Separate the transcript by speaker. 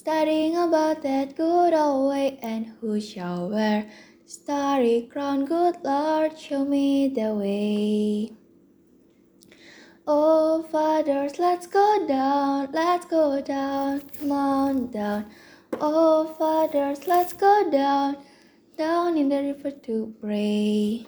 Speaker 1: studying about that good old way, and who shall wear starry crown? Good Lord, show me the way. Oh, fathers, let's go down, let's go down, come on down. Oh, fathers, let's go down, down in the river to pray.